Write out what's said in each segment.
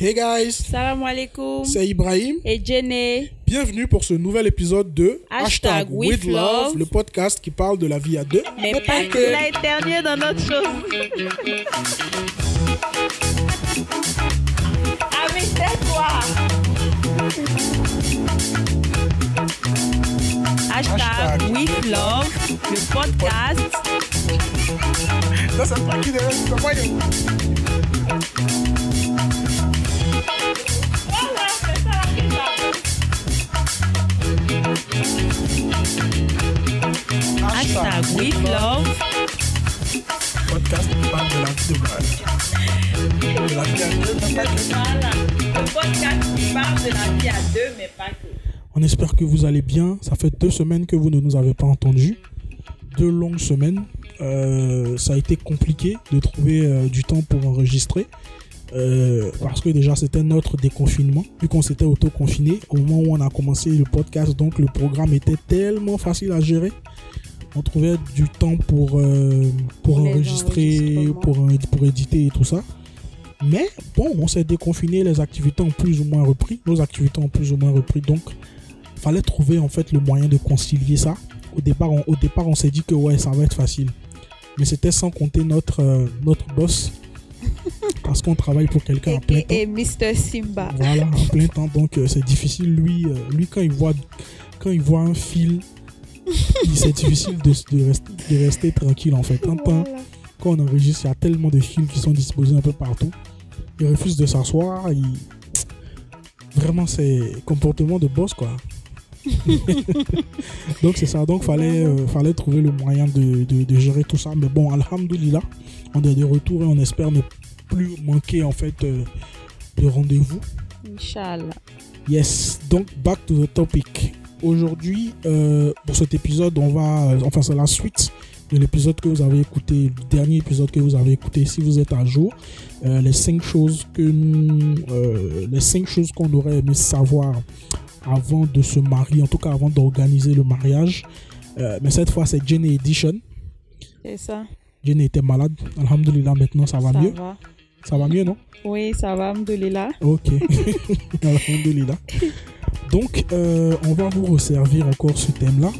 Hey guys, Salam alaikum. c'est Ibrahim. Et Jenny. Bienvenue pour ce nouvel épisode de Hashtag with love. le podcast qui parle de la vie à deux. Mais, pas que. Il a éternué dans notre chose. ah, mais c'est toi. Hashtag, Hashtag. with love, le podcast. Ça, Hashtag with love. podcast qui parle de la vie de mal. De la vie à deux, mais pas que. Voilà. Le podcast qui parle de la vie à deux, mais pas que. On espère que vous allez bien. Ça fait deux semaines que vous ne nous avez pas entendus. Deux longues semaines. Euh, ça a été compliqué de trouver euh, du temps pour enregistrer. Euh, parce que déjà c'était notre déconfinement. Vu qu'on s'était auto-confiné, au moment où on a commencé le podcast, donc le programme était tellement facile à gérer. On trouvait du temps pour, euh, pour Pour les enregistrer, pour, pour éditer et tout ça. Mais bon, on s'est déconfiné, les activités ont plus ou moins repris. Nos activités ont plus ou moins repris. Donc, fallait trouver en fait le moyen de concilier ça. Au départ, on, au départ, on s'est dit que ouais, ça va être facile. Mais c'était sans compter notre, euh, notre boss. Parce qu'on travaille pour quelqu'un en plein temps. Et Mr. Simba. Voilà, en plein temps. Donc, euh, c'est difficile. Lui, euh, lui quand, il voit, quand il voit un fil, il- c'est difficile de, de rester, de rester tranquille en fait. Quand, quand on enregistre, il y a tellement de fils qui sont disposés un peu partout. Il refuse de s'asseoir. Il... Vraiment, c'est comportement de boss, quoi. Donc, c'est ça. Donc, fallait, euh, fallait trouver le moyen de, de- de gérer tout ça. Mais bon, Alhamdoulilah, on est de retour et on espère ne plus manquer, en fait, euh, de rendez-vous. Inch'Allah. Yes, donc back to the topic. Aujourd'hui, euh, pour cet épisode, on va, euh, enfin c'est la suite de l'épisode que vous avez écouté, le dernier épisode que vous avez écouté, si vous êtes à jour, Euh, les cinq choses que nous, les cinq choses qu'on aurait aimé savoir avant de se marier, en tout cas avant d'organiser le mariage. Mais cette fois, c'est Jenny Edition. C'est ça. Jenny était malade, alhamdulillah, maintenant ça va ça mieux. va. Ça va mieux, non? Oui, ça va, Alhamdoulilah. Ok. Alhamdulillah. Donc, euh, on va vous resservir encore ce thème-là.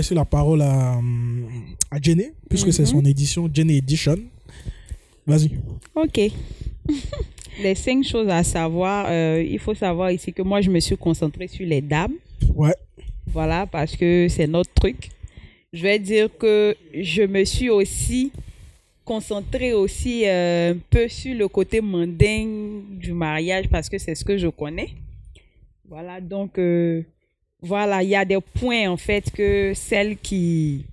Laisser la parole à, à Jenny, puisque c'est Mhm. son édition, Jenny Edition. Vas-y. Ok. les cinq choses à savoir, euh, il faut savoir ici que moi, je me suis concentrée sur les dames. Ouais. Voilà, parce que c'est notre truc. Je vais dire que je me suis aussi concentrée aussi euh, un peu sur le côté mondain du mariage parce que c'est ce que je connais. Voilà, donc euh, voilà, il y a des points en fait que celles qui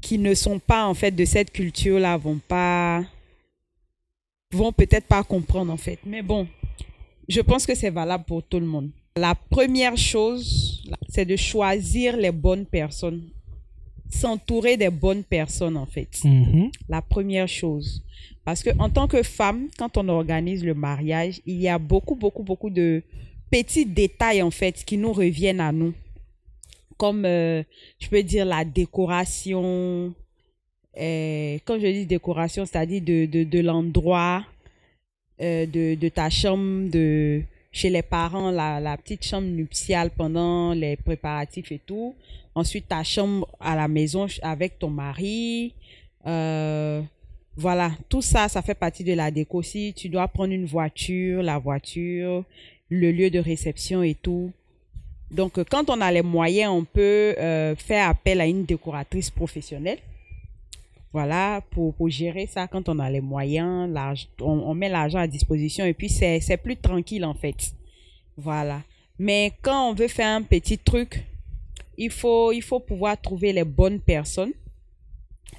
qui ne sont pas en fait de cette culture là vont pas vont peut-être pas comprendre en fait. Mais bon, je pense que c'est valable pour tout le monde. La première chose, c'est de choisir les bonnes personnes. S'entourer des bonnes personnes, en fait. Mhm. La première chose. Parce que en tant que femme, quand on organise le mariage, il y a beaucoup, beaucoup, beaucoup de petits détails, en fait, qui nous reviennent à nous. Comme, euh, je peux dire, la décoration. euh, quand je dis décoration, c'est-à-dire de, de, de l'endroit, euh, de, ta chambre, de chez les parents, la, petite chambre nuptiale pendant les préparatifs et tout. Ensuite, ta chambre à la maison avec ton mari. Euh, voilà, tout ça, ça fait partie de la déco. Si tu dois prendre une voiture, la voiture, le lieu de réception et tout. Donc, euh, quand on a les moyens, on peut euh, faire appel à une décoratrice professionnelle. Voilà, pour, pour gérer ça, quand on a les moyens, on, on met l'argent à disposition et puis c'est plus tranquille en fait. Voilà. Mais quand on veut faire un petit truc, il faut, il faut pouvoir trouver les bonnes personnes.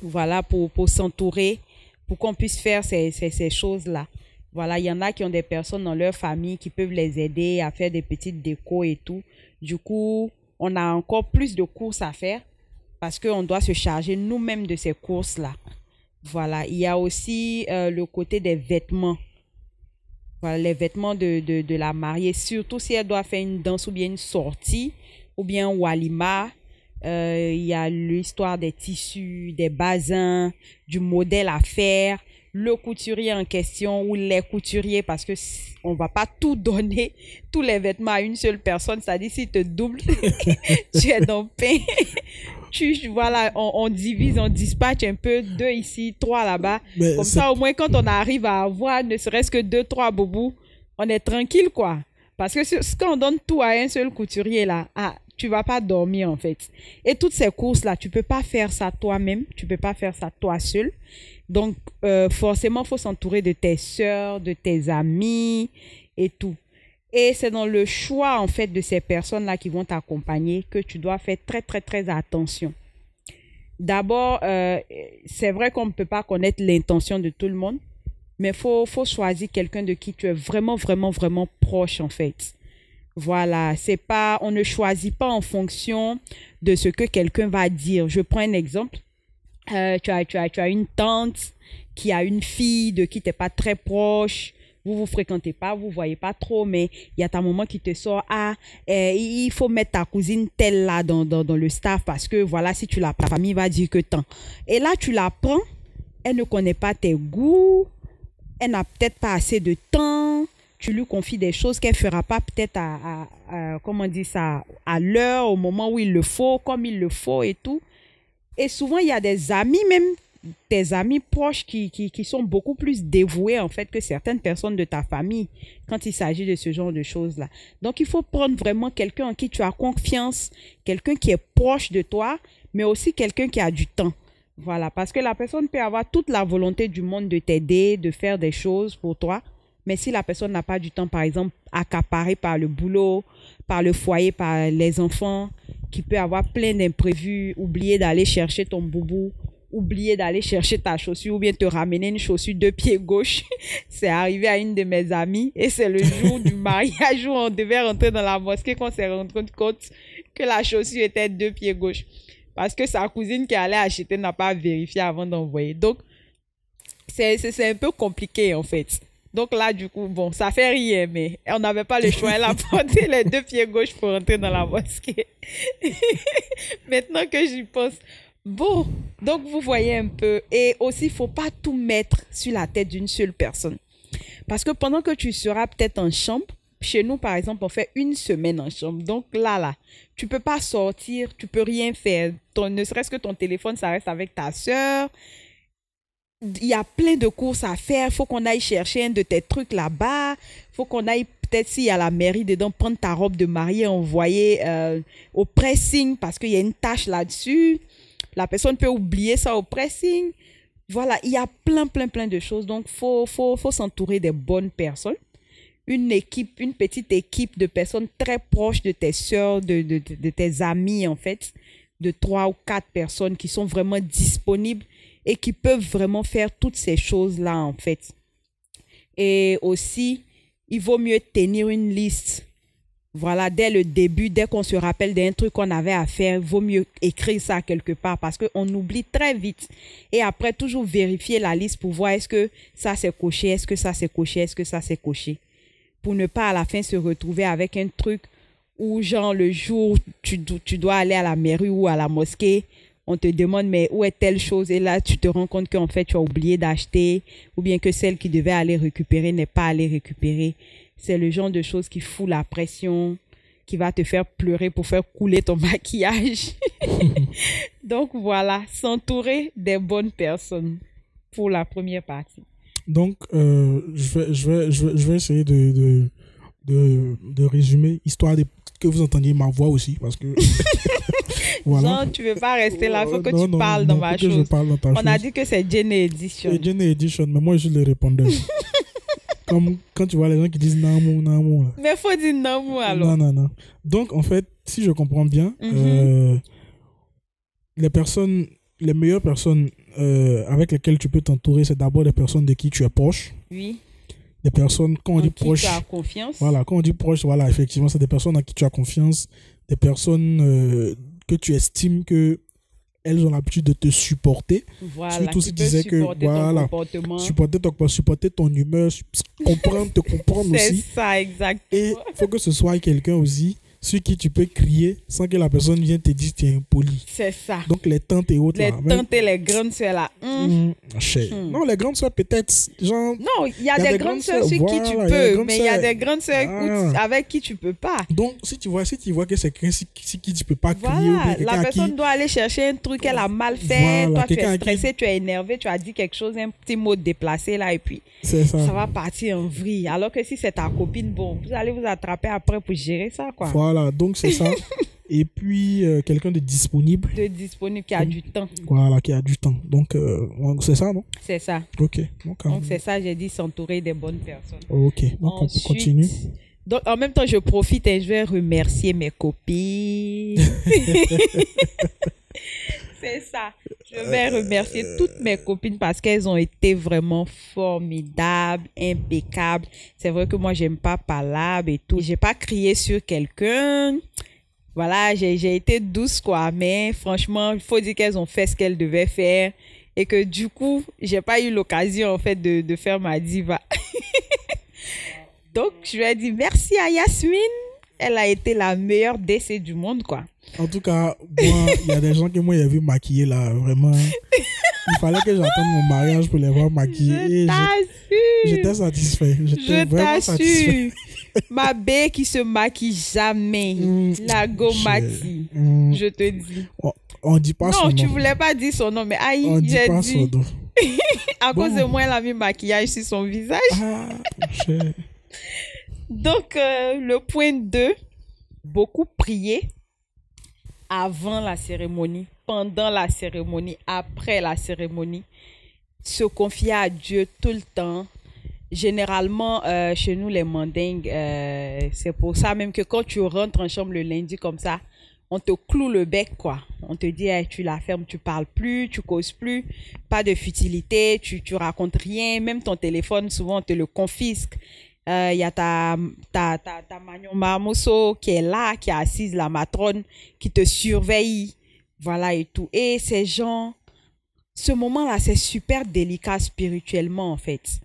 Voilà, pour, pour s'entourer, pour qu'on puisse faire ces, ces choses-là. Voilà, il y en a qui ont des personnes dans leur famille qui peuvent les aider à faire des petites décos et tout. Du coup, on a encore plus de courses à faire parce qu'on doit se charger nous-mêmes de ces courses-là. Voilà, il y a aussi euh, le côté des vêtements. Voilà, les vêtements de, la mariée, surtout si elle doit faire une danse ou bien une sortie, ou bien walima. Euh, il y a l'histoire des tissus, des basins, du modèle à faire, le couturier en question ou les couturiers parce que on va pas tout donner, tous les vêtements à une seule personne. C'est-à-dire, si te double, tu es dans pain. tu, voilà, on, on, divise, on dispatche un peu, deux ici, trois là-bas. Comme ça, au moins, quand on arrive à avoir ne serait-ce que deux, trois bobous, on est tranquille, quoi. Parce que ce, quand on donne tout à un seul couturier, là, ah, tu vas pas dormir, en fait. Et toutes ces courses-là, tu peux pas faire ça toi-même, tu peux pas faire ça toi seul. Donc, euh, forcément, faut s'entourer de tes soeurs, de tes amis et tout. Et c'est dans le choix, en fait, de ces personnes-là qui vont t'accompagner que tu dois faire très, très, très attention. D'abord, euh, c'est vrai qu'on ne peut pas connaître l'intention de tout le monde, mais faut, faut choisir quelqu'un de qui tu es vraiment, vraiment, vraiment proche, en fait. Voilà, c'est pas, on ne choisit pas en fonction de ce que quelqu'un va dire. Je prends un exemple. Euh, tu, as, tu, as, tu as une tante qui a une fille de qui tu n'es pas très proche. Vous vous fréquentez pas, vous voyez pas trop, mais il y a ta maman qui te sort Ah, eh, il faut mettre ta cousine telle là dans, dans, dans le staff parce que voilà, si tu la ta famille va dire que tant. Et là, tu la prends, elle ne connaît pas tes goûts, elle n'a peut-être pas assez de temps, tu lui confies des choses qu'elle fera pas peut-être à, à, à, comment dire ça, à l'heure, au moment où il le faut, comme il le faut et tout. Et souvent, il y a des amis, même tes amis proches, qui, qui, qui, sont beaucoup plus dévoués, en fait, que certaines personnes de ta famille quand il s'agit de ce genre de choses-là. Donc, il faut prendre vraiment quelqu'un en qui tu as confiance, quelqu'un qui est proche de toi, mais aussi quelqu'un qui a du temps. Voilà, parce que la personne peut avoir toute la volonté du monde de t'aider, de faire des choses pour toi, mais si la personne n'a pas du temps, par exemple, accaparé par le boulot, par le foyer, par les enfants, qui peut avoir plein d'imprévus, oublier d'aller chercher ton boubou, oublier d'aller chercher ta chaussure ou bien te ramener une chaussure de pied gauche. c'est arrivé à une de mes amies et c'est le jour du mariage où on devait rentrer dans la mosquée qu'on s'est rendu compte que la chaussure était de pied gauche. Parce que sa cousine qui allait acheter n'a pas vérifié avant d'envoyer. Donc, c'est un peu compliqué en fait. Donc là, du coup, bon, ça fait rien, mais on n'avait pas le choix. Elle a porté les deux pieds gauches pour entrer dans la mosquée. Maintenant que j'y pense. Bon, donc vous voyez un peu. Et aussi, il faut pas tout mettre sur la tête d'une seule personne. Parce que pendant que tu seras peut-être en chambre, chez nous, par exemple, on fait une semaine en chambre. Donc là, là, tu peux pas sortir, tu peux rien faire. Ton, ne serait-ce que ton téléphone, ça reste avec ta soeur il y a plein de courses à faire. Faut qu'on aille chercher un de tes trucs là-bas. Faut qu'on aille, peut-être s'il y a la mairie dedans, prendre ta robe de mariée, envoyer euh, au pressing parce qu'il y a une tâche là-dessus. La personne peut oublier ça au pressing. Voilà, il y a plein, plein, plein de choses. Donc, faut, faut, faut s'entourer des bonnes personnes. Une équipe, une petite équipe de personnes très proches de tes soeurs, de, de tes amis, en fait, de trois ou quatre personnes qui sont vraiment disponibles et qui peuvent vraiment faire toutes ces choses-là, en fait. Et aussi, il vaut mieux tenir une liste. Voilà, dès le début, dès qu'on se rappelle d'un truc qu'on avait à faire, vaut mieux écrire ça quelque part parce qu'on oublie très vite. Et après, toujours vérifier la liste pour voir est-ce que ça c'est coché, est-ce que ça c'est coché, est-ce que ça c'est coché. Pour ne pas à la fin se retrouver avec un truc où, genre, le jour, tu, tu dois aller à la mairie ou à la mosquée, on te demande mais où est telle chose? Et là tu te rends compte qu'en fait tu as oublié d'acheter ou bien que celle qui devait aller récupérer n'est pas allée récupérer. C'est le genre de choses qui fout la pression, qui va te faire pleurer pour faire couler ton maquillage. Donc voilà, s'entourer des bonnes personnes pour la première partie. Donc euh, je, vais, je, vais, je, vais, essayer de, de, de, de résumer, histoire de, que vous entendiez ma voix aussi, parce que voilà. Non, tu veux pas rester là, il faut que non, tu non, parles non, dans ma chose. Dans On chose. a dit que c'est Jenny Edition. C'est Jenny Edition, mais moi je les répondais. Comme quand tu vois les gens qui disent Namou. Là. Mais faut dire Namou alors. Non, non, non. Donc en fait, si je comprends bien, mm -hmm. euh, les personnes, les meilleures personnes euh, avec lesquelles tu peux t'entourer, c'est d'abord les personnes de qui tu es proche. Oui. Des personnes, quand on En dit proches, tu as confiance. voilà, quand on dit proche, voilà, effectivement, c'est des personnes en qui tu as confiance, des personnes euh, que tu estimes que elles ont l'habitude de te supporter, Voilà, Surtout si tu disais que, supporter ton voilà, comportement. supporter ton, supporter ton humeur, comprendre, te comprendre C'est aussi. ça, exactement. Et il faut que ce soit quelqu'un aussi sur qui tu peux crier sans que la personne vienne te dire tu es impoli. C'est ça. Donc les tantes et autres les là. même- tantes et les grandes sœurs là. cher. Hmm. Non, les grandes soeurs peut-être, genre... Non, il y a, des, grandes sœurs sur qui voilà, tu a des peux, mais il y a des grandes sœurs Ah. avec qui tu peux pas. Donc, si tu vois, si tu vois que c'est quelqu'un sur sur qui tu peux pas crier, Voilà, la personne qui... doit aller chercher un truc qu'elle a mal fait. Voilà, Toi, tu es qui- stressé, tu es énervé, tu as dit quelque chose, un petit mot déplacé là, et puis ça. ça va partir en vrille. Alors que si c'est ta copine, bon, vous allez vous attraper après pour gérer ça, quoi. Voilà, donc c'est ça. Et puis, euh, quelqu'un de disponible, De disponible qui a du temps. voilà, qui a du temps. Donc, euh, c'est ça, non? C'est ça. Ok. Donc, Donc, euh, c'est ça, j'ai dit s'entourer des bonnes personnes. ok. Donc, on continue. Donc, en même temps, je profite et je vais remercier mes copines. C'est ça. Je vais remercier toutes mes copines parce qu'elles ont été vraiment formidables, impeccables. C'est vrai que moi, j'aime pas palabre et tout. J'ai pas crié sur quelqu'un. Voilà, j'ai j'ai été douce, quoi. Mais franchement, il faut dire qu'elles ont fait ce qu'elles devaient faire. Et que du coup, j'ai pas eu l'occasion, en fait, de, de faire ma diva. Donc, je lui ai dit merci à Yasmine. Elle a été la meilleure décès du monde, quoi. En tout cas, moi, il y a des gens que moi, j'ai vu maquiller là, vraiment. Il fallait que j'attende mon mariage pour les voir. Je j'ai- J'étais t'assure. satisfait. J'étais Je vraiment satisfait. Ma bée qui se maquille jamais. Mm, La gomati. Hum, Je te dis. on, on dit pas son Non, tu nom. voulais pas dire son nom, mais aïe, On dit j'ai pas son dit. nom. À cause de moi, elle a mis maquillage sur son visage. Ah. Donc, euh, le point 2, beaucoup prier avant la cérémonie, pendant la cérémonie, après la cérémonie. Se confier à Dieu tout le temps. Généralement, euh, chez nous, les mandingues, euh, c'est pour ça même que quand tu rentres en chambre le lundi comme ça, on te cloue le bec, quoi. On te dit, tu la fermes, tu parles plus, tu causes plus, pas de futilité, tu, tu racontes rien, même ton téléphone, souvent, on te le confisque. Euh, Il y a ta, ta, ta, ta Magnon Marmosso qui est là, qui est assise, la matrone, qui te surveille. Voilà et tout. Et ces gens, ce moment-là, c'est super délicat spirituellement, en fait.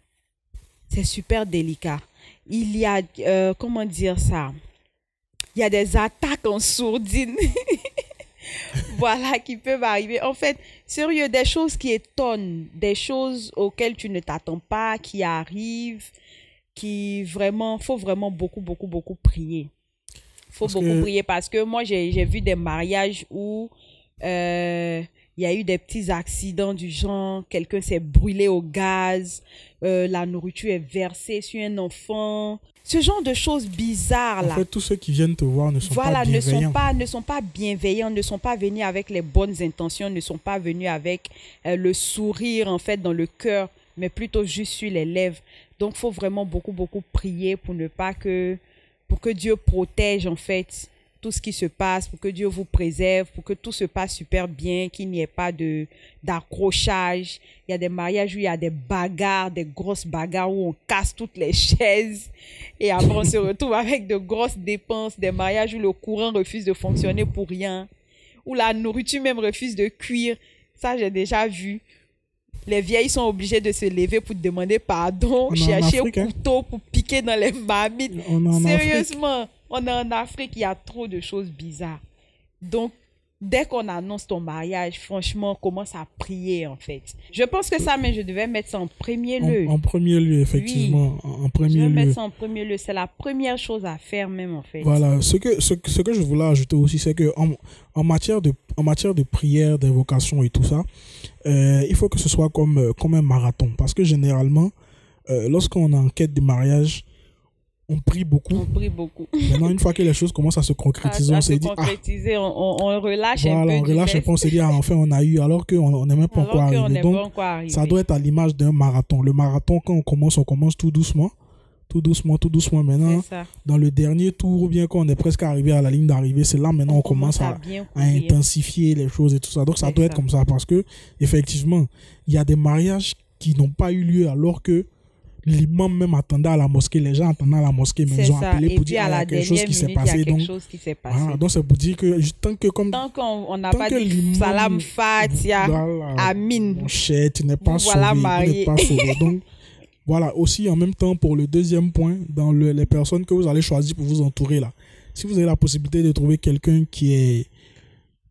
C'est super délicat. Il y a, euh, comment dire ça? Il y a des attaques en sourdine. voilà, qui peuvent arriver. En fait, sérieux, des choses qui étonnent, des choses auxquelles tu ne t'attends pas, qui arrivent, qui vraiment, faut vraiment beaucoup, beaucoup, beaucoup prier. faut Parce beaucoup que- prier parce que moi, j'ai vu des mariages où euh, il y a eu des petits accidents du genre, quelqu'un s'est brûlé au gaz, euh, la nourriture est versée sur un enfant. Ce genre de choses bizarres En là fait, tous ceux qui viennent te voir ne sont voilà, pas ne sont bienveillants. pas, ne sont pas bienveillants, ne sont pas venus avec les bonnes intentions, ne sont pas venus avec euh, le sourire en fait dans le cœur, mais plutôt juste sur les lèvres. Donc, faut vraiment beaucoup, beaucoup prier pour ne pas que, pour que Dieu protège en fait tout ce qui se passe, pour que Dieu vous préserve, pour que tout se passe super bien, qu'il n'y ait pas de d'accrochage. Il y a des mariages où il y a des bagarres, des grosses bagarres où on casse toutes les chaises et après on se retrouve avec de grosses dépenses, des mariages où le courant refuse de fonctionner pour rien, où la nourriture même refuse de cuire. Ça, j'ai déjà vu. Les vieilles sont obligées de se lever pour demander pardon, On chercher un hein. couteau pour piquer dans les marmites. On Afrique. Sérieusement, on est en Afrique, il y a trop de choses bizarres. Donc, dès qu'on annonce ton mariage, franchement, on commence à prier en fait. Je pense que ça, mais je devais mettre ça en premier lieu. En, en premier lieu, effectivement. En, en je premier vais lieu. mettre ça en premier lieu. C'est la première chose à faire même en fait. Voilà, ce que, ce, ce que je voulais ajouter aussi, c'est que en, en, matière de, en matière de prière, d'invocation et tout ça, euh, il faut que ce soit comme, euh, comme un marathon. Parce que généralement, euh, lorsqu'on est en quête de mariage, on prie beaucoup. On prie beaucoup. Maintenant, une fois que les choses commencent à se À, concrétiser, on se dit, ah, concrétiser, on, on- on relâche un voilà, peu on relâche reste, peu, on s'est dit, ah, enfin, on a eu, alors qu'on n'est même pas encore qu'on arrivé. Donc, pas encore arrivé. ça doit être à l'image d'un marathon. Le marathon, quand on commence, on commence tout doucement. Tout doucement, tout doucement. Maintenant, dans le dernier tour, ou bien quand on est presque arrivé à la ligne d'arrivée, c'est là maintenant on, commence à, intensifier les choses et tout ça. Donc ça doit être comme ça parce que effectivement, il y a des mariages qui n'ont pas eu lieu alors que l'imam même attendait à la mosquée, les gens attendaient à la mosquée, mais ils ont ça. appelé Et pour dire à ah, il y a quelque chose qui s'est passé. Donc, voilà, c'est pour dire que tant que comme Tant qu'on on n'a pas dit salam fatia, voilà, amin. mon cher, tu n'es pas voilà tu n'es marié. pas sauvé. Donc, voilà, aussi en même temps, pour le deuxième point, dans le- les personnes que vous allez choisir pour vous entourer, là, si vous avez la possibilité de trouver quelqu'un qui est,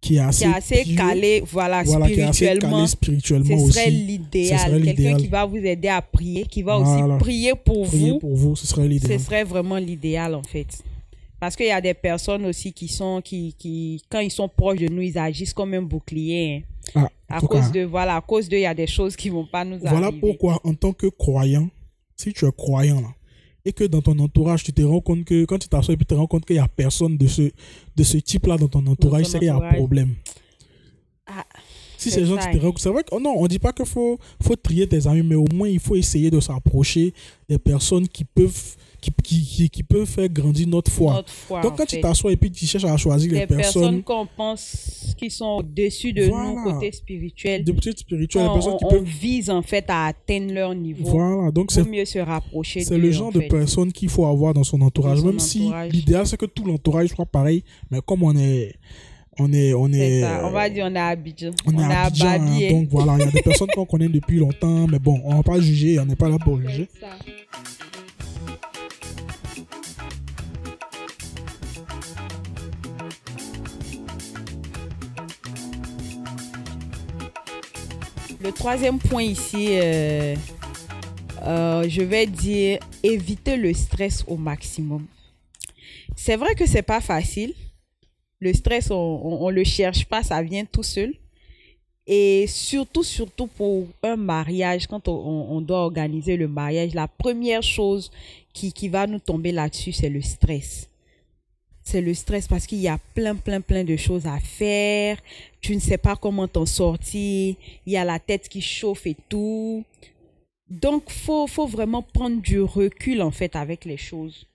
qui est assez, qui est assez pieux, calé, voilà, voilà, spirituellement. calé spirituellement Ce serait l'idéal. Quelqu'un qui va vous aider à prier, qui va Voilà. aussi prier pour prier vous. pour vous, ce serait Ce l'idéal. serait vraiment l'idéal, en fait. Parce qu'il y a des personnes aussi qui sont, qui, qui, quand ils sont proches de nous, ils agissent comme un bouclier. hein. Ah, À cause cas, de, voilà, à cause d'eux, il y a des choses qui vont pas nous Voilà arriver. pourquoi, en tant que croyant, si tu es croyant là, et que dans ton entourage, tu te rends compte que quand tu t'assois tu te rends compte qu'il n'y a personne de ce, de ce type-là dans ton entourage, c'est qu'il y a un problème. Ah, Si ces gens, tu te rends compte, c'est vrai que oh non, on dit pas qu'il faut, faut trier tes amis, mais au moins il faut essayer de s'approcher des personnes qui peuvent, qui, qui, qui, qui peuvent faire grandir notre foi. notre foi, Donc quand tu t'assois et puis tu cherches à choisir Des les personnes personnes qu'on pense qui sont au-dessus de Voilà. nous, côté spirituel. de petites spirituelles, les on, personnes qui on peuvent. vise en fait à atteindre leur niveau. Voilà, donc c'est mieux se rapprocher C'est le genre en de fait. personnes qu'il faut avoir dans son entourage. Dans son Même si l'idéal c'est que tout l'entourage soit pareil, mais comme on est, on est, on est, ça. On va dire on est à Abidjan. on est à à Abidjan, hein, donc voilà, il y a des personnes qu'on connaît depuis longtemps, mais bon, on va pas juger, on n'est pas là pour juger. Ça. Le troisième point ici, euh, euh, je vais dire éviter le stress au maximum. C'est vrai que c'est pas facile. Le stress, on, on le cherche pas, ça vient tout seul. Et surtout, surtout pour un mariage, quand on, doit organiser le mariage, la première chose qui va nous tomber là-dessus, c'est le stress. C'est le stress parce qu'il y a plein, plein, plein de choses à faire. Tu ne sais pas comment t'en sortir. Il y a la tête qui chauffe et tout. Donc, faut, faut vraiment prendre du recul, en fait, avec les choses.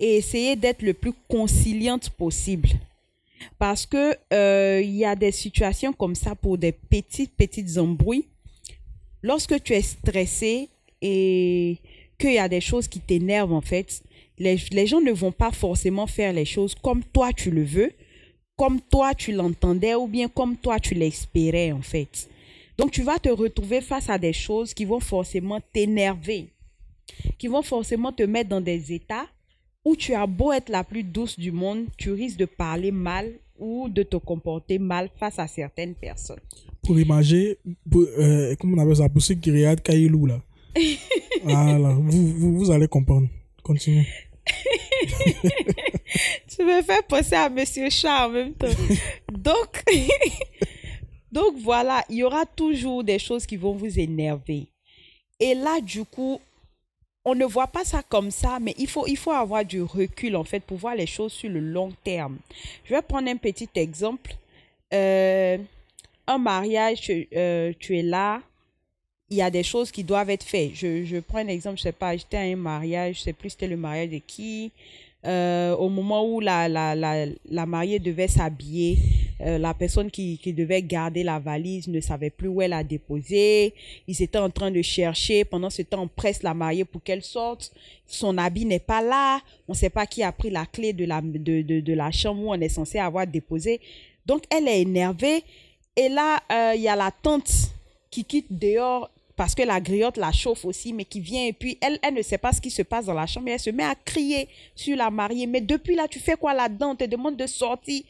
Et essayer d'être le plus conciliante possible. Parce que euh, il y a des situations comme ça pour des petites, petites embrouilles. Lorsque tu es stressé et qu'il y a des choses qui t'énervent, en fait, les, les gens ne vont pas forcément faire les choses comme toi tu le veux, comme toi tu l'entendais ou bien comme toi tu l'espérais, en fait. Donc, tu vas te retrouver face à des choses qui vont forcément t'énerver, qui vont forcément te mettre dans des états où tu as beau être la plus douce du monde, tu risques de parler mal ou de te comporter mal face à certaines personnes. Pour imaginer, euh, comment on appelle ça, pour ceux qui regardent Kailou là. voilà, vous, vous, vous allez comprendre. Continue. Tu me fais penser à Monsieur Chat en même temps. Donc, donc voilà, il y aura toujours des choses qui vont vous énerver. Et là, du coup, on ne voit pas ça comme ça, mais il faut, il faut avoir du recul en fait pour voir les choses sur le long terme. Je vais prendre un petit exemple. Euh, un mariage, euh, tu es là, il y a des choses qui doivent être faites. Je, je prends un exemple, je sais pas, j'étais à un mariage, je sais plus c'était le mariage de qui. Euh, au moment où la, la, la, la mariée devait s'habiller, euh, la personne qui, qui devait garder la valise ne savait plus où elle a déposé. Ils étaient en train de chercher. Pendant ce temps, on presse la mariée pour qu'elle sorte. Son habit n'est pas là. On ne sait pas qui a pris la clé de la, de, de la chambre où on est censé avoir déposé. Donc, elle est énervée. Et là, euh, il y a la tante qui quitte dehors parce que la griotte la chauffe aussi, mais qui vient et puis elle, elle ne sait pas ce qui se passe dans la chambre et elle se met à crier sur la mariée. Mais depuis là, tu fais quoi là-dedans? On te demande de sortir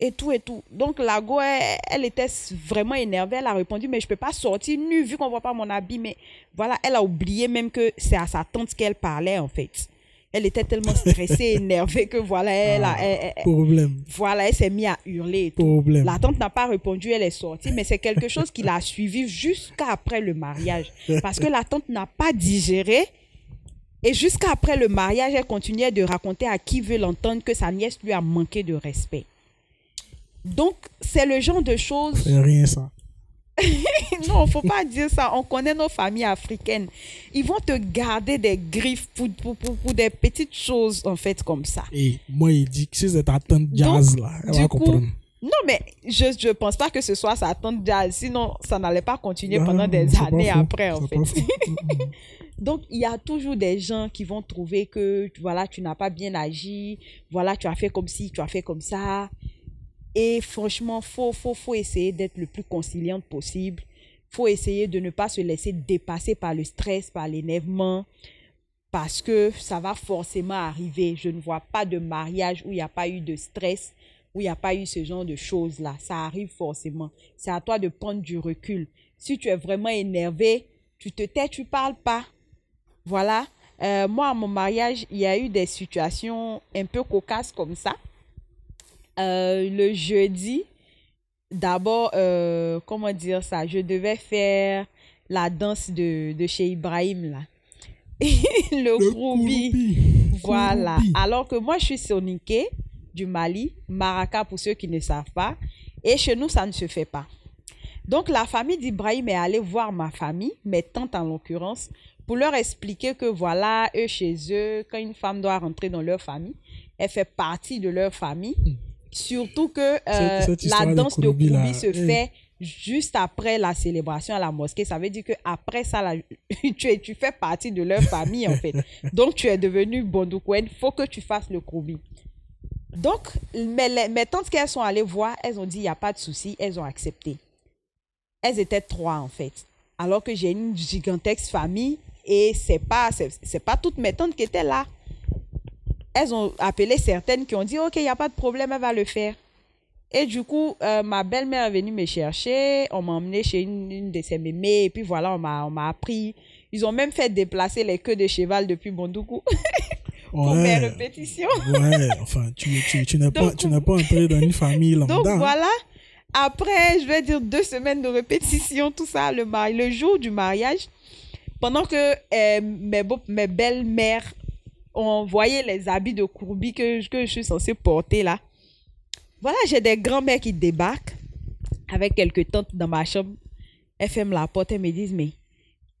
et tout et tout. Donc la go, elle, elle était vraiment énervée. Elle a répondu, mais je peux pas sortir nue vu qu'on voit pas mon habit. Mais voilà, elle a oublié même que c'est à sa tante qu'elle parlait en fait. Elle était tellement stressée, énervée que voilà, elle, a- Ah, elle- elle- Problème. voilà, elle s'est mise à hurler. Problème. La tante n'a pas répondu, elle est sortie, mais c'est quelque chose qui l'a suivi jusqu'à après le mariage. Parce que la tante n'a pas digéré. Et jusqu'à après le mariage, elle continuait de raconter à qui veut l'entendre que sa nièce lui a manqué de respect. Donc, c'est le genre de choses. C'est rien ça. non, faut pas dire ça. On connaît nos familles africaines. Ils vont te garder des griffes pour, pour, pour, pour des petites choses, en fait, comme ça. Et moi, il dit que c'est ta tante jazz là, elle va coup, comprendre. Non, mais je ne pense pas que ce soit sa tante Jazz. Sinon, ça n'allait pas continuer Ah, pendant des années après, en fait. Mm, mm. Donc, il y a toujours des gens qui vont trouver que, voilà, tu n'as pas bien agi, voilà, tu as fait comme ci, tu as fait comme ça. Et franchement, faut, faut, faut essayer d'être le plus conciliante possible. faut essayer de ne pas se laisser dépasser par le stress, par l'énervement, parce que ça va forcément arriver. Je ne vois pas de mariage où il n'y a pas eu de stress, où il n'y a pas eu ce genre de choses-là. Ça arrive forcément. C'est à toi de prendre du recul. Si tu es vraiment énervé, tu te tais, tu parles pas. Voilà. Euh, moi, à mon mariage, il y a eu des situations un peu cocasses comme ça. Euh, le jeudi, d'abord, euh, comment dire ça, je devais faire la danse de, de chez Ibrahim, là. le, Le Kroubi. Kouroubi. Voilà. Alors que moi, je suis soniquée du Mali, Maraka pour ceux qui ne savent pas. Et chez nous, ça ne se fait pas. Donc, la famille d'Ibrahim est allée voir ma famille, mes tantes en l'occurrence, pour leur expliquer que voilà, eux, chez eux, quand une femme doit rentrer dans leur famille, elle fait partie de leur famille. Surtout que euh, Cette- cette la danse de Kouroubi se fait juste après la célébration à la mosquée. Ça veut dire que après ça, tu, es, tu fais partie de leur famille, en fait. Donc, tu es devenu Bondoukouen. Il faut que tu fasses le Kouroubi. Donc, mes, les- mes tantes qu'elles sont allées voir, elles ont dit, il n'y a pas de souci. Elles ont accepté. Elles étaient trois, en fait. Alors que j'ai une gigantesque famille et c'est pas, c'est, c'est pas toutes mes tantes qui étaient là. Elles ont appelé certaines qui ont dit, OK, il n'y a pas de problème, elle va le faire. Et du coup, euh, ma belle-mère est venue me chercher. On m'a emmené chez une, une de ses mémés. Et puis voilà, on m'a, on m'a appris. Ils ont même fait déplacer les queues de cheval depuis Bondoukou pour mes Ouais. répétitions. Ouais, enfin, tu, tu, tu n'es pas, tu n'es pas entré dans une famille lambda. Donc hein. voilà, après, je vais dire deux semaines de répétition, tout ça, le, mari- le jour du mariage, pendant que euh, mes, beaux- mes belles-mères ont envoyé les habits de courbi que, que je suis censée porter là. Voilà, j'ai des grands-mères qui débarquent avec quelques tantes dans ma chambre. Elles ferment la porte et me disent, mais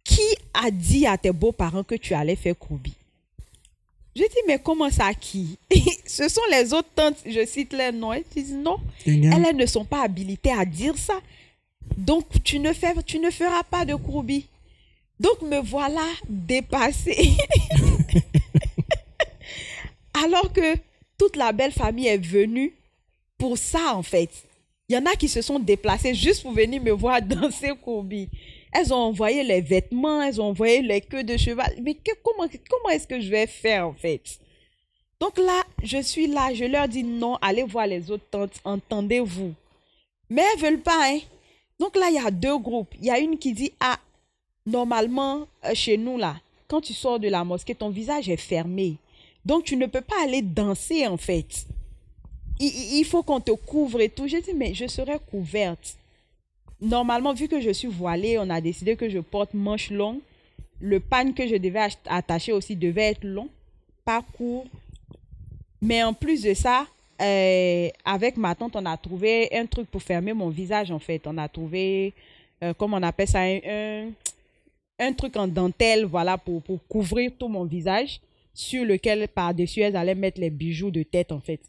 qui a dit à tes beaux-parents que tu allais faire courbi Je dis, mais comment ça qui? Ce sont les autres tantes, je cite les noms. Elles disent, non, elles, elles ne sont pas habilitées à dire ça. Donc, tu ne, fais, tu ne feras pas de courbi. Donc, me voilà dépassée. Alors que toute la belle famille est venue pour ça, en fait. Il y en a qui se sont déplacés juste pour venir me voir danser courbi. Elles ont envoyé les vêtements, elles ont envoyé les queues de cheval. Mais que- comment, est-ce que je vais faire, en fait? Donc là, je suis là, je leur dis non, allez voir les autres tantes, entendez-vous. Mais elles veulent pas, hein. Donc là, il y a deux groupes. Il y a une qui dit, ah, normalement, euh, chez nous, là, quand tu sors de la mosquée, ton visage est fermé. Donc tu ne peux pas aller danser, en fait. Il, faut qu'on te couvre et tout. J'ai dit, mais je serai couverte. Normalement, vu que je suis voilée, on a décidé que je porte manche longue. Le pan que je devais ach- attacher aussi devait être long, pas court. Mais en plus de ça, euh, avec ma tante, on a trouvé un truc pour fermer mon visage, en fait. On a trouvé, euh, comment on appelle ça, un, un, truc en dentelle, voilà, pour couvrir tout mon visage, sur lequel, par-dessus, elles allaient mettre les bijoux de tête, en fait.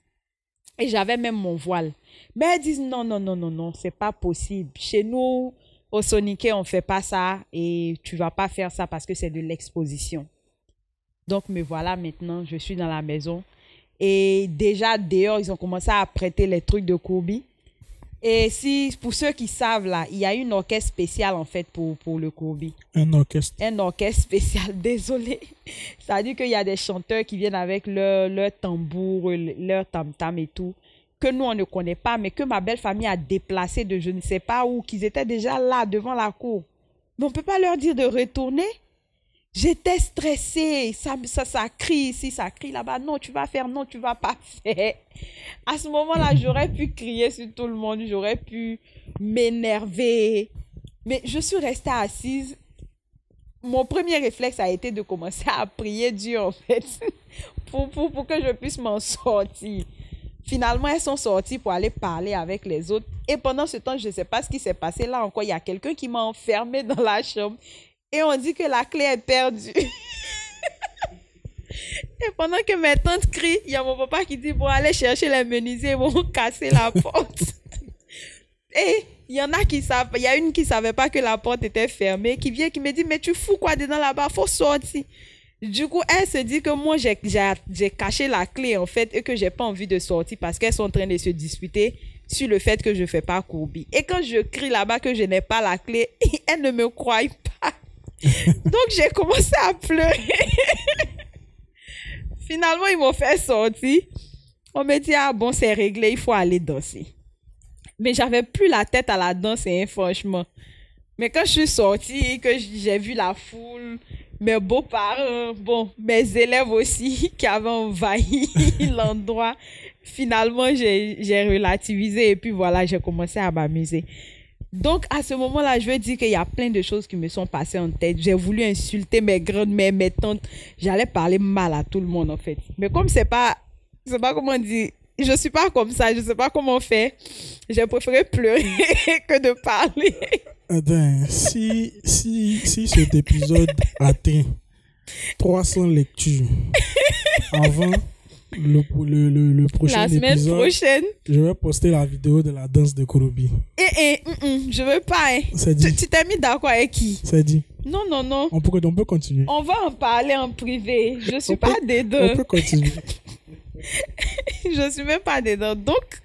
Et j'avais même mon voile. Mais elles disent non, non, non, non, non, c'est pas possible. Chez nous, au Soniquet, on fait pas ça et tu vas pas faire ça parce que c'est de l'exposition. Donc, me voilà maintenant, je suis dans la maison. Et déjà, dehors, ils ont commencé à prêter les trucs de Kobe. Et si, pour ceux qui savent, là, il y a une orchestre spéciale, en fait, pour, pour le Kobe. Un orchestre. Un orchestre spécial, désolé. Ça veut dire qu'il y a des chanteurs qui viennent avec leur, leur tambour, leur tam-tam et tout, que nous, on ne connaît pas, mais que ma belle famille a déplacé de je ne sais pas où, qu'ils étaient déjà là, devant la cour. Mais on ne peut pas leur dire de retourner. J'étais stressée. Ça, ça, crie ici, ça crie là-bas. Non, tu vas faire, non, tu vas pas faire. À ce moment-là, j'aurais pu crier sur tout le monde, j'aurais pu m'énerver. Mais je suis restée assise. Mon premier réflexe a été de commencer à prier Dieu, en fait, pour, pour, pour que je puisse m'en sortir. Finalement, elles sont sorties pour aller parler avec les autres. Et pendant ce temps, je ne sais pas ce qui s'est passé. Là encore, il y a quelqu'un qui m'a enfermée dans la chambre. Et on dit que la clé est perdue. Et pendant que mes tantes crient, il y a mon papa qui dit, bon, allez chercher les menuisiers, ils vont casser la porte. Et il y en a qui savent, il y a une qui savait pas que la porte était fermée, qui vient, qui me dit, mais tu fous quoi dedans là-bas, faut sortir. Du coup, elle se dit que moi, j'ai- caché la clé, en fait, et que j'ai pas envie de sortir parce qu'elles sont en train de se disputer sur le fait que je fais pas courbi. Et quand je crie là-bas que je n'ai pas la clé, elles ne me croient pas. Donc, j'ai commencé à pleurer. Finalement, ils m'ont fait sortir. On me dit, ah bon, c'est réglé, il faut aller danser. Mais j'avais plus la tête à la danse, hein, franchement. Mais quand je suis sortie, que j'ai vu la foule, mes beaux-parents, bon, mes élèves aussi qui avaient envahi l'endroit, finalement, j'ai j'ai relativisé et puis voilà, j'ai commencé à m'amuser. Donc, à ce moment-là, je veux dire qu'il y a plein de choses qui me sont passées en tête. J'ai voulu insulter mes grandes-mères, mes tantes. J'allais parler mal à tout le monde, en fait. Mais comme c'est pas, c'est pas comment dire, je suis pas comme ça, je sais pas comment faire. J'ai préféré pleurer que de parler. Attends, si, si, si cet épisode atteint 300 lectures avant le, le, le, le prochain La semaine épisode, prochaine. je vais poster la vidéo de la danse de Kurobi. Eh, eh, mm, mm, je veux pas, hein. C'est Tu dit. tu t'es mis d'accord avec qui? C'est dit. Non, non, non. On peut, on peut continuer. On va en parler en privé. Je suis On pas peut- dedans. On peut continuer. je suis même pas dedans. Donc,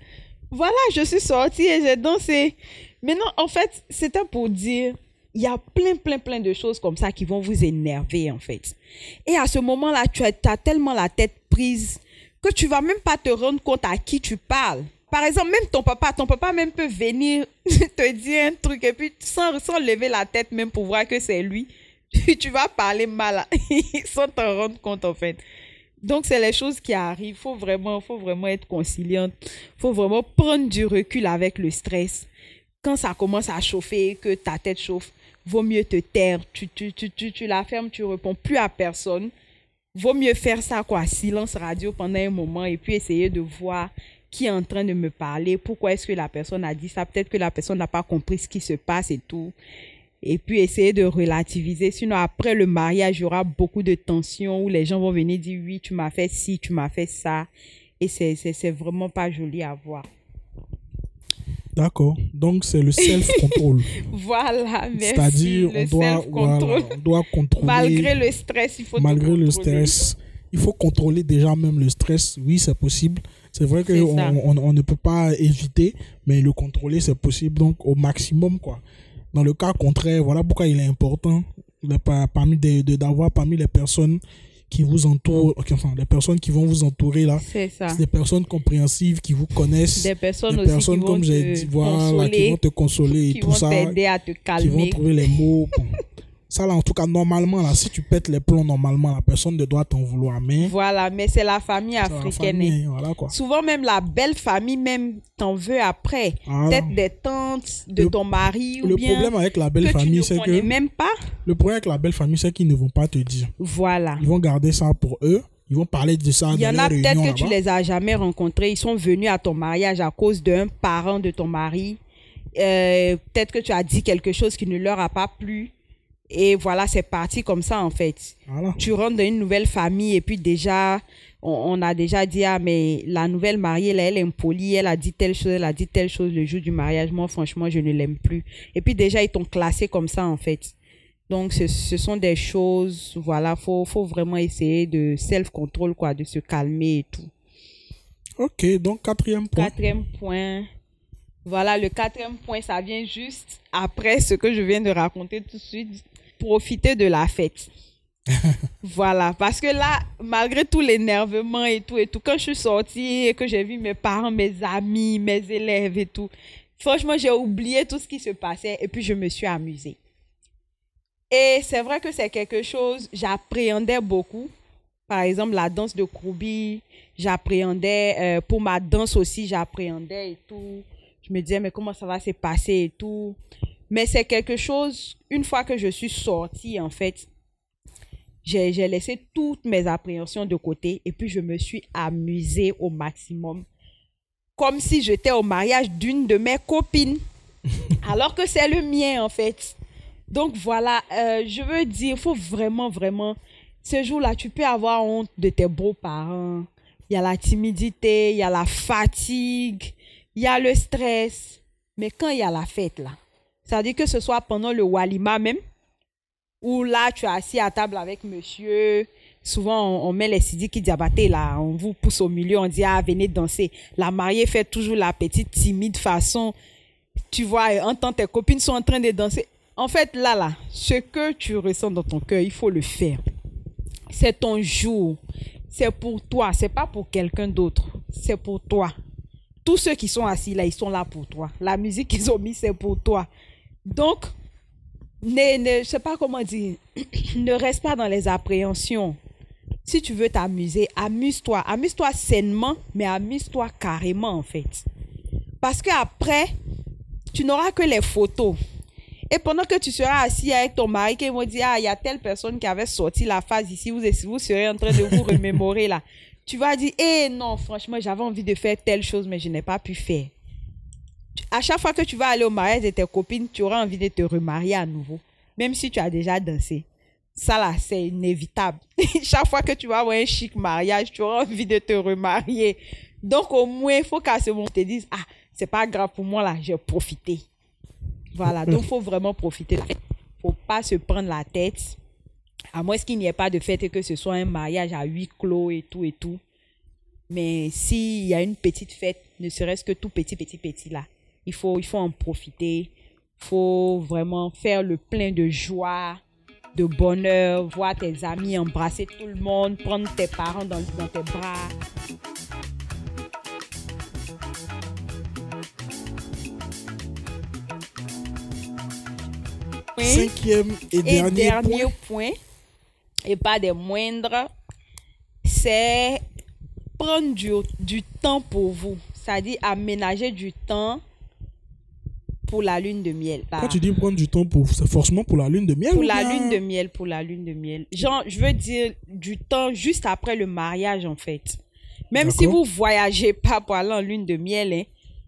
voilà, je suis sortie et j'ai dansé. Maintenant, en fait, c'était pour dire, il y a plein, plein, plein de choses comme ça qui vont vous énerver, en fait. Et à ce moment-là, tu as, as tellement la tête prise que tu vas même pas te rendre compte à qui tu parles. Par exemple, même ton papa, ton papa même peut venir te dire un truc et puis sans, sans lever la tête même pour voir que c'est lui, tu vas parler mal sans t'en rendre compte en fait. Donc, c'est les choses qui arrivent. Faut vraiment, faut vraiment être conciliante. Il faut vraiment prendre du recul avec le stress. Quand ça commence à chauffer, que ta tête chauffe, vaut mieux te taire. Tu, tu, tu, tu, tu la fermes, tu réponds plus à personne. Vaut mieux faire ça, quoi, silence radio pendant un moment et puis essayer de voir qui est en train de me parler, pourquoi est-ce que la personne a dit ça, peut-être que la personne n'a pas compris ce qui se passe et tout. Et puis essayer de relativiser. Sinon, après le mariage, il y aura beaucoup de tensions où les gens vont venir dire oui, tu m'as fait ci, tu m'as fait ça. Et c'est, vraiment pas joli à voir. D'accord. Donc, c'est le self-control. Voilà, merci. C'est-à-dire, on doit, voilà, on doit contrôler. Malgré le stress, il faut te malgré le contrôler. stress, il faut contrôler déjà même le stress. Oui, c'est possible. C'est vrai qu'on on, on ne peut pas éviter, mais le contrôler, c'est possible. Donc, au maximum, quoi. Dans le cas contraire, voilà pourquoi il est important par- parmi des- de- d'avoir parmi les personnes qui vous entourent, enfin, les personnes qui vont vous entourer là, C'est des personnes compréhensives qui vous connaissent, Des personnes des aussi personnes qui comme j'ai dit, voilà, qui vont te consoler et qui tout vont ça t'aider à te qui vont calmer. trouver les mots. Bon. Ça, là, en tout cas, normalement, là, si tu pètes les plombs, normalement, la personne ne doit t'en vouloir. Mais, Voilà, mais c'est la famille la africaine. famille, hein. voilà, quoi. Souvent même la belle famille même t'en veut après. Voilà. Peut-être des tantes de Le- ton mari ou Le bien problème avec la belle que famille, c'est que, même pas. le problème avec la belle famille, c'est qu'ils ne vont pas te dire. Voilà. Ils vont garder ça pour eux. Ils vont parler de ça Il y en a peut-être que tu les as jamais rencontrés. Ils sont venus à ton mariage à cause d'un parent de ton mari. Euh, peut-être que tu as dit quelque chose qui ne leur a pas plu. Et voilà, c'est parti comme ça en fait. Voilà. tu rentres dans une nouvelle famille et puis déjà, on, on a déjà dit, ah, mais la nouvelle mariée, là, elle est impolie, elle a dit telle chose, elle a dit telle chose le jour du mariage. Moi, franchement, je ne l'aime plus. Et puis déjà, ils t'ont classé comme ça, en fait. Donc, ce, ce sont des choses, voilà, faut, faut vraiment essayer de self-control, quoi, de se calmer et tout. Ok, donc quatrième point. Quatrième point. Voilà, le quatrième point, ça vient juste après ce que je viens de raconter tout de suite. Profiter de la fête. voilà, parce que là, malgré tout l'énervement et tout et tout, quand je suis sortie et que j'ai vu mes parents, mes amis, mes élèves et tout, franchement, j'ai oublié tout ce qui se passait et puis je me suis amusée. Et c'est vrai que c'est quelque chose, j'appréhendais beaucoup. Par exemple, la danse de Kroubi, j'appréhendais. euh, pour ma danse aussi, j'appréhendais et tout. Je me disais, mais comment ça va se passer et tout? Mais c'est quelque chose, une fois que je suis sortie, en fait, j'ai laissé toutes mes appréhensions de côté et puis je me suis amusée au maximum. Comme si j'étais au mariage d'une de mes copines. alors que c'est le mien, en fait. Donc voilà, euh, je veux dire, il faut vraiment, vraiment, ce jour-là, tu peux avoir honte de tes beaux-parents. Il y a la timidité, il y a la fatigue, il y a le stress. Mais quand il y a la fête, là, ça veut dire que ce soit pendant le Walima même, où là, tu es assis à table avec monsieur. Souvent, on, met les sidiki diabaté là, on vous pousse au milieu, on dit, ah, venez danser. La mariée fait toujours la petite timide façon. Tu vois, entends tes copines sont en train de danser. En fait, là, là, ce que tu ressens dans ton cœur, il faut le faire. C'est ton jour. C'est pour toi. C'est pas pour quelqu'un d'autre. C'est pour toi. Tous ceux qui sont assis là, ils sont là pour toi. La musique qu'ils ont mis, c'est pour toi. Donc, ne, ne, je sais pas comment dire, ne reste pas dans les appréhensions. Si tu veux t'amuser, amuse-toi. Amuse-toi sainement, mais amuse-toi carrément, en fait. Parce que après, tu n'auras que les photos. Et pendant que tu seras assis avec ton mari, qui vont dire, ah, il y a telle personne qui avait sorti la phase ici, vous, vous serez en train de vous remémorer là. Tu vas dire, eh non, franchement, j'avais envie de faire telle chose, mais je n'ai pas pu faire. À chaque fois que tu vas aller au mariage de tes copines, tu auras envie de te remarier à nouveau, même si tu as déjà dansé. Ça là, c'est inévitable. chaque fois que tu vas avoir un chic mariage, tu auras envie de te remarier. Donc au moins, il faut qu'à ce moment, tu te dises, ah, c'est pas grave pour moi là, j'ai profité. Voilà, donc il faut vraiment profiter. Il faut pas se prendre la tête, à moins qu'il n'y ait pas de fête et que ce soit un mariage à huis clos et tout et tout. Mais s'il y a une petite fête, ne serait-ce que tout petit, petit, petit là, il faut, il faut en profiter. Il faut vraiment faire le plein de joie, de bonheur, voir tes amis, embrasser tout le monde, prendre tes parents dans, dans tes bras. Cinquième et dernier, Et dernier point. point, et pas des moindres, c'est prendre du, du temps pour vous. C'est-à-dire aménager du temps pour la lune de miel. là. Quand tu dis prendre du temps pour, c'est forcément pour la lune de miel pour ou la bien- lune de miel, pour la lune de miel. Genre, je veux dire du temps juste après le mariage, en fait. Même si vous voyagez pas pour aller en lune de miel, hein,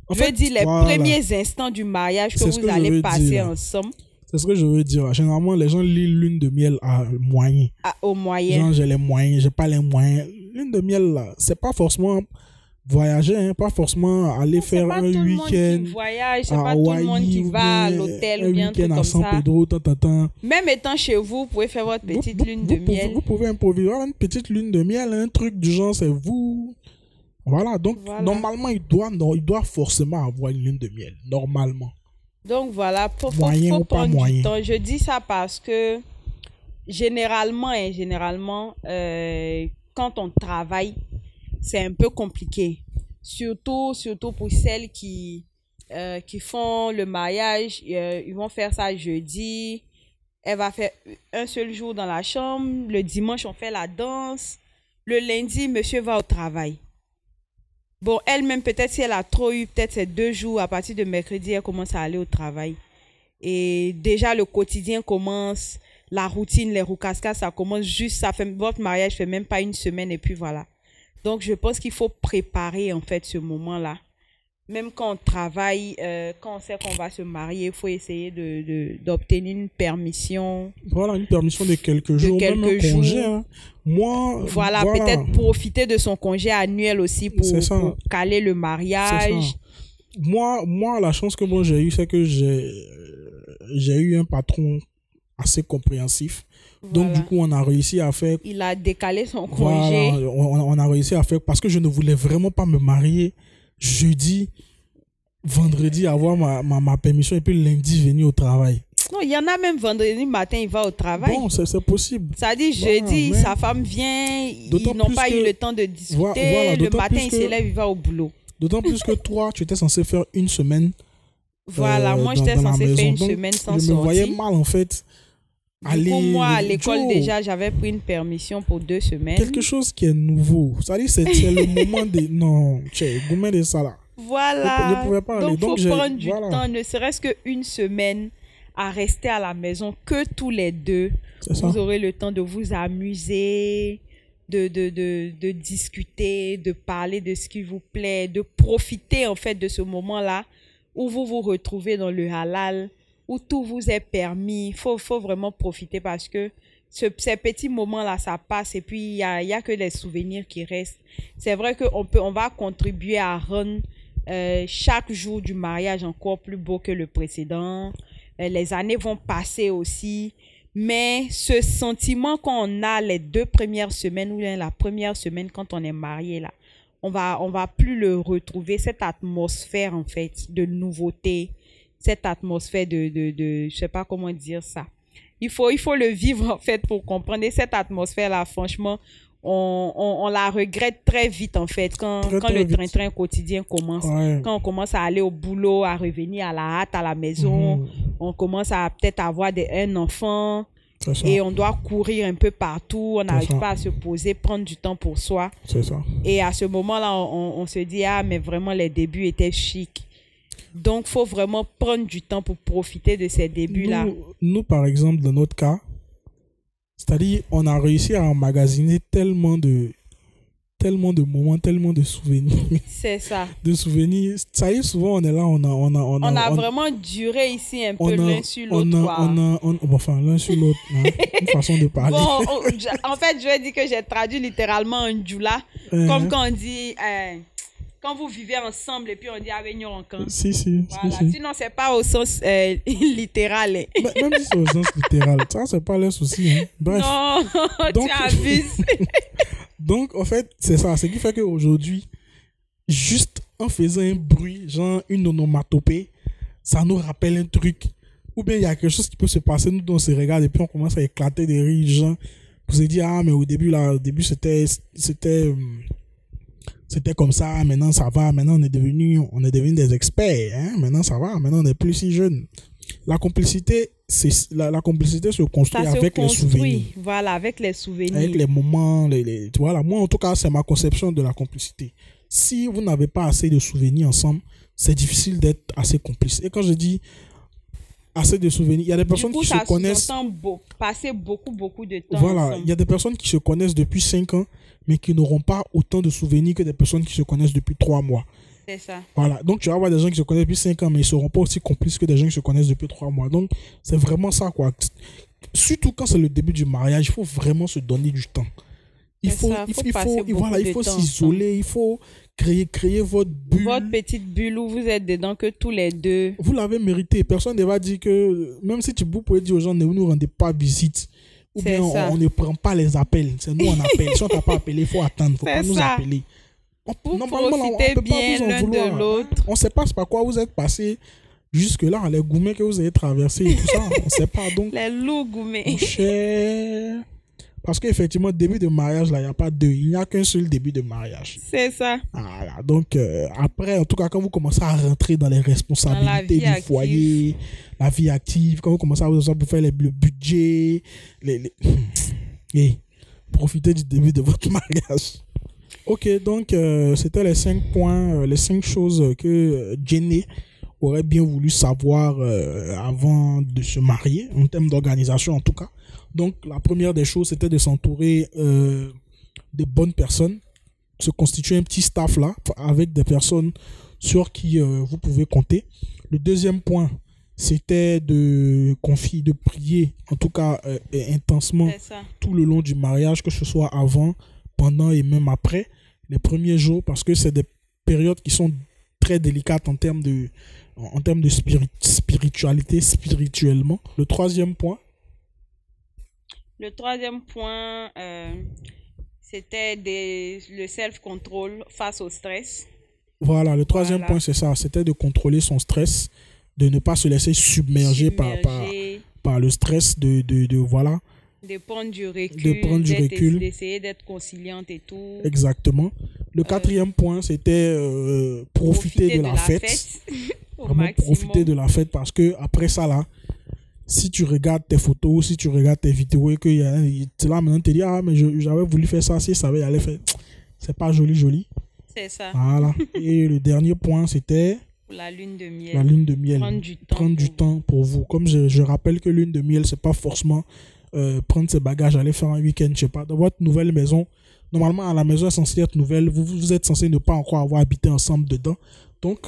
En je veux dire les voilà. premiers instants du mariage que vous que allez passer dire. ensemble C'est ce que je veux dire. Généralement, les gens lisent lune de miel à moyen. à- au moyen. Genre, j'ai les moyens, j'ai pas les moyens. Lune de miel, là, c'est pas forcément voyager, hein, pas forcément aller faire un week-end voyage, c'est pas tout le monde qui va à l'hôtel ou bien un week-end à San. Pedro. Même étant chez vous, vous pouvez faire votre Vous- petite vous- lune vous de pouvez- miel. Vous pouvez improviser une petite lune de miel, un truc du genre, c'est vous. Voilà, donc Voilà. normalement, il doit, non, il doit forcément avoir une lune de miel. Normalement. Donc voilà, faut, faut, Moyen faut prendre moyen. du temps. Je dis ça parce que généralement, et généralement, euh, quand on travaille, c'est un peu compliqué. Surtout, surtout pour celles qui, euh, qui font le mariage, euh, ils vont faire ça jeudi. Elle va faire un seul jour dans la chambre. Le dimanche, on fait la danse. Le lundi, monsieur va au travail. Bon, elle-même, peut-être si elle a trop eu, peut-être c'est deux jours, à partir de mercredi, elle commence à aller au travail. Et déjà, le quotidien commence, la routine, les roucascas, ça commence juste, ça fait, votre mariage fait même pas une semaine et puis voilà. Donc, je pense qu'il faut préparer, en fait, ce moment-là. Même quand on travaille, euh, quand on sait qu'on va se marier, il faut essayer de, de- d'obtenir une permission. Voilà, une permission de quelques jours, même un quelques congé. jours. hein. Moi, Voilà, peut-être profiter de son congé annuel aussi pour, caler le mariage. Moi, moi, la chance que moi j'ai eue, c'est que j'ai j'ai eu un patron assez compréhensif. Donc, Voilà. du coup, on a réussi à faire. il a décalé son Voilà, congé. on, on a réussi à faire parce que je ne voulais vraiment pas me marier jeudi, vendredi, avoir ma, ma, ma permission et puis lundi venir au travail. Non, il y en a même vendredi matin, il va au travail. Bon, c'est possible. Ça dit Voilà, jeudi, sa femme vient, ils n'ont pas que- eu le temps de discuter. Voilà, le matin, il que- se lève, il va au boulot. D'autant plus que toi, tu étais censé faire une semaine. Voilà, euh, moi j'étais censée faire une Donc, semaine sans Je me voyais mal en fait. Coup, moi, à l'école, déjà, j'avais pris une permission pour deux semaines. Quelque chose qui est nouveau. Ça dit, c'est le moment de. Non, tu gourmet de ça là. Voilà. Je- je pouvais pas aller. Donc, il faut prendre du voilà. temps, ne serait-ce qu'une semaine, à rester à la maison, que tous les deux. Ça. Vous aurez le temps de vous amuser, de, de, de, de discuter, de parler de ce qui vous plaît, de profiter en fait de ce moment-là où vous vous retrouvez dans le halal, où tout vous est permis. Il faut, faut vraiment profiter parce que ce, ces petits moments-là, ça passe et puis il n'y a, y a que les souvenirs qui restent. C'est vrai qu'on peut, on va contribuer à rendre euh, chaque jour du mariage encore plus beau que le précédent. Euh, les années vont passer aussi. Mais ce sentiment qu'on a les deux premières semaines ou la première semaine quand on est marié, là, on va, on va plus le retrouver, cette atmosphère, en fait, de nouveauté, cette atmosphère de, de, de je sais pas comment dire ça. Il faut, il faut le vivre, en fait, pour comprendre. Et cette atmosphère-là, franchement, on, on, on la regrette très vite, en fait, quand, Très, quand très le train-train quotidien commence. Ouais. Quand on commence à aller au boulot, à revenir à la hâte à la maison, Mhm. on commence à peut-être avoir des, un enfant et on doit courir un peu partout, on n'arrive pas à se poser, prendre du temps pour soi. Ça. Et à ce moment-là, on se dit, ah, mais vraiment, les débuts étaient chics. Donc, faut vraiment prendre du temps pour profiter de ces débuts-là. Nous, nous, par exemple, dans notre cas, c'est-à-dire, on a réussi à emmagasiner tellement de, tellement de moments, tellement de souvenirs. C'est ça. de souvenirs. Ça y est, souvent, on est là, on a. On a, on On a on- vraiment duré ici un peu a- l'un sur l'autre. a, on a, enfin, l'un sur l'autre. hein. Une façon de parler. Bon, en fait, je vais dire que j'ai traduit littéralement un djoula, Euh, comme quand on dit, euh, quand vous vivez ensemble et puis on dit Avenir en camp. Si, si, Voilà. si, si. Sinon, c'est pas au sens euh, littéral. hein. Mais Même si c'est au sens littéral, ça, c'est pas leur souci. hein. Bref. Non, Donc- tu abuses. Donc, en fait, c'est ça. Ce qui fait qu'aujourd'hui, juste en faisant un bruit, genre une onomatopée, ça nous rappelle un truc. Ou bien il y a quelque chose qui peut se passer, nous, on se regarde et puis on commence à éclater des rires, genre, pour se dire, ah, mais au début, là, au début, c'était, c'était, hum, c'était comme ça, maintenant ça va, maintenant on est devenu, on est devenu des experts, hein, maintenant ça va, maintenant on n'est plus si jeune. La complicité, c'est, la, la complicité se construit Ça se avec les souvenirs construit. Voilà, avec les souvenirs. avec les moments, les, les- tu vois, là, moi en tout cas, c'est ma conception de la complicité. Si vous n'avez pas assez de souvenirs ensemble, c'est difficile d'être assez complice. Et quand je dis assez de souvenirs, il y a des personnes coup, qui ça se connaissent. beau- passer beaucoup, beaucoup de temps Voilà, il y a des personnes qui se connaissent depuis 5 ans, mais qui n'auront pas autant de souvenirs que des personnes qui se connaissent depuis 3 mois. C'est ça. Voilà, donc tu vas avoir des gens qui se connaissent depuis 5 ans, mais ils ne seront pas aussi complices que des gens qui se connaissent depuis 3 mois. Donc, c'est vraiment ça, quoi. Surtout quand c'est le début du mariage, il faut vraiment se donner du temps. Il faut, ça, il faut faut, il faut, voilà, il faut s'isoler, il faut créer, créer votre bulle. Votre petite bulle où vous êtes dedans que tous les deux. Vous l'avez mérité. Personne ne va dire que, même si tu, vous pouvez dire aux gens, ne nous rendez pas visite. Ou bien on, ne prend pas les appels. C'est nous on appelle. si on t'a pas appelé, il faut attendre. Il faut pas nous ça. appeler. On, Vous normalement, on profitez peut pas bien vous en l'un vouloir. de l'autre. On ne sait pas par quoi vous êtes passé jusque-là, les gourmets que vous avez traversés et tout ça. on ne sait pas. Donc, Les loups gourmets. mon cher. Parce qu'effectivement, début de mariage, là, il n'y a pas deux. Il n'y a qu'un seul début de mariage. C'est ça. Voilà. Donc, euh, après, en tout cas, quand vous commencez à rentrer dans les responsabilités du active. foyer, la vie active, quand vous commencez à vous pour faire les- le budget, les, les- et profitez du début de votre mariage. Ok, donc, euh, c'était les cinq points, euh, les cinq choses que Jenny aurait bien voulu savoir euh, avant de se marier, en termes d'organisation en tout cas. Donc, la première des choses, c'était de s'entourer euh, de bonnes personnes, se constituer un petit staff là, avec des personnes sur qui euh, vous pouvez compter. Le deuxième point, c'était de confier, de prier, en tout cas euh, intensement tout le long du mariage, que ce soit avant, pendant et même après, les premiers jours, parce que c'est des périodes qui sont très délicates en termes de, en termes de spiri- spiritualité, spirituellement. Le troisième point, Le troisième point, euh, c'était le self-control face au stress. voilà, le troisième Voilà. point, c'est ça, c'était de contrôler son stress, de ne pas se laisser submerger, Par, par, Submerger, par le stress de, de, de voilà, de prendre du recul, De prendre du recul. d'essayer d'être conciliante et tout. exactement. Le quatrième point, c'était euh, profiter, de, la, fête. au Vraiment maximum. profiter de la fête parce que après ça là si tu regardes tes photos si tu regardes tes vidéos et que tu là maintenant tu te dis ah mais j'avais voulu faire ça si je savais aller faire. C'est pas joli joli. C'est ça, voilà. Et le dernier point c'était la lune de miel. la lune de miel. Prendre du temps. prendre du pour- temps pour vous. Comme je, je rappelle que lune de miel c'est pas forcément euh, prendre ses bagages aller faire un week-end je sais pas. Dans votre nouvelle maison normalement à la maison est censée être nouvelle. Vous, vous êtes censé ne pas encore avoir habité ensemble dedans. Donc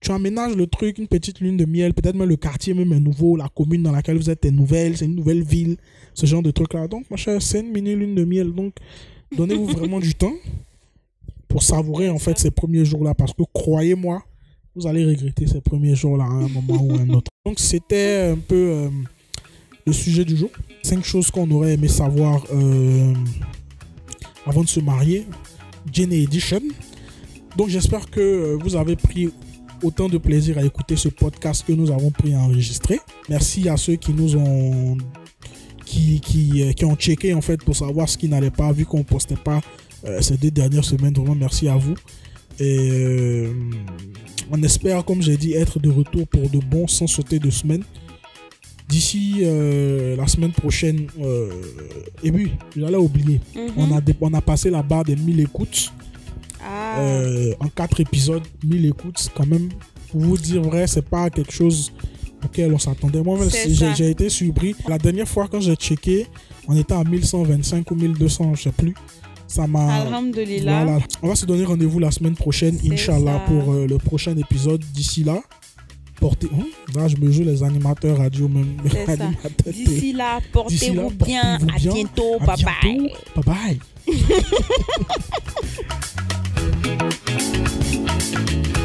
tu aménages le truc, une petite lune de miel, peut-être même le quartier même est nouveau, la commune dans laquelle vous êtes est nouvelle, c'est une nouvelle ville, ce genre de truc-là. Donc, ma chère, c'est une mini lune de miel. Donc, donnez-vous vraiment du temps. pour savourer en fait ces premiers jours-là. Parce que croyez-moi, vous allez regretter ces premiers jours-là à un moment ou à un autre. Donc c'était un peu euh, le sujet du jour. Cinq choses qu'on aurait aimé savoir euh, avant de se marier. Jenny Edition. Donc j'espère que euh, vous avez pris autant de plaisir à écouter ce podcast que nous avons pris à enregistrer. Merci à ceux qui nous ont qui, qui, euh, qui ont checké en fait pour savoir ce qui n'allait pas vu qu'on postait pas euh, ces deux dernières semaines. Vraiment merci à vous. Et euh, on espère, comme j'ai dit, être de retour pour de bons sans sauter de semaine. D'ici euh, la semaine prochaine, et oui, j'allais oublier, Mhm. on, a, on a passé la barre des 1000 écoutes. Ah, Euh, en quatre épisodes, 1000 écoutes, quand même, pour vous dire vrai, c'est pas quelque chose auquel on s'attendait. C'est j'ai été surpris. La dernière fois, quand j'ai checké, on était à 1125 ou 1200, je sais plus. Ça m'a. Alhamdulillah. Voilà. On va se donner rendez-vous la semaine prochaine, Inch'Allah, pour euh, le prochain épisode. D'ici là, portez. Hum, Là, je me joue les animateurs radio, même. D'ici là, portez-vous bien. À bien. bientôt. À Bye bye. Bye bye. Thank you.